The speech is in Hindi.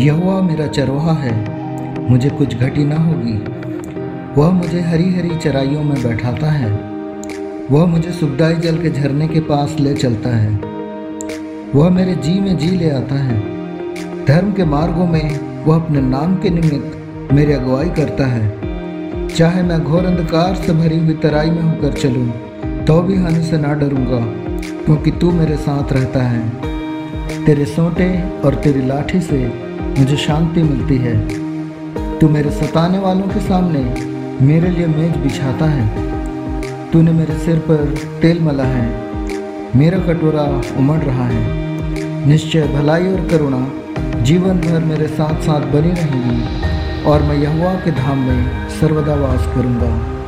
यहोवा मेरा चरवाहा है, मुझे कुछ घटी ना होगी। वह मुझे हरी हरी चराइयों में बैठाता है। वह मुझे सुखदाई जल के झरने के पास ले चलता है। वह मेरे जी में जी ले आता है। धर्म के मार्गों में वह अपने नाम के निमित्त मेरी अगुवाई करता है। चाहे मैं घोर अंधकार से भरी हुई तराई में होकर चलूँ तो भी हानि से ना डरूँगा, क्योंकि तू मेरे साथ रहता है। तेरे सोटे और तेरी लाठी से मुझे शांति मिलती है। तू मेरे सताने वालों के सामने मेरे लिए मेज बिछाता है। तूने मेरे सिर पर तेल मला है। मेरा कटोरा उमड़ रहा है। निश्चय भलाई और करुणा जीवन भर मेरे साथ साथ बनी रहेंगी और मैं यहुआ के धाम में सर्वदा वास करूँगा।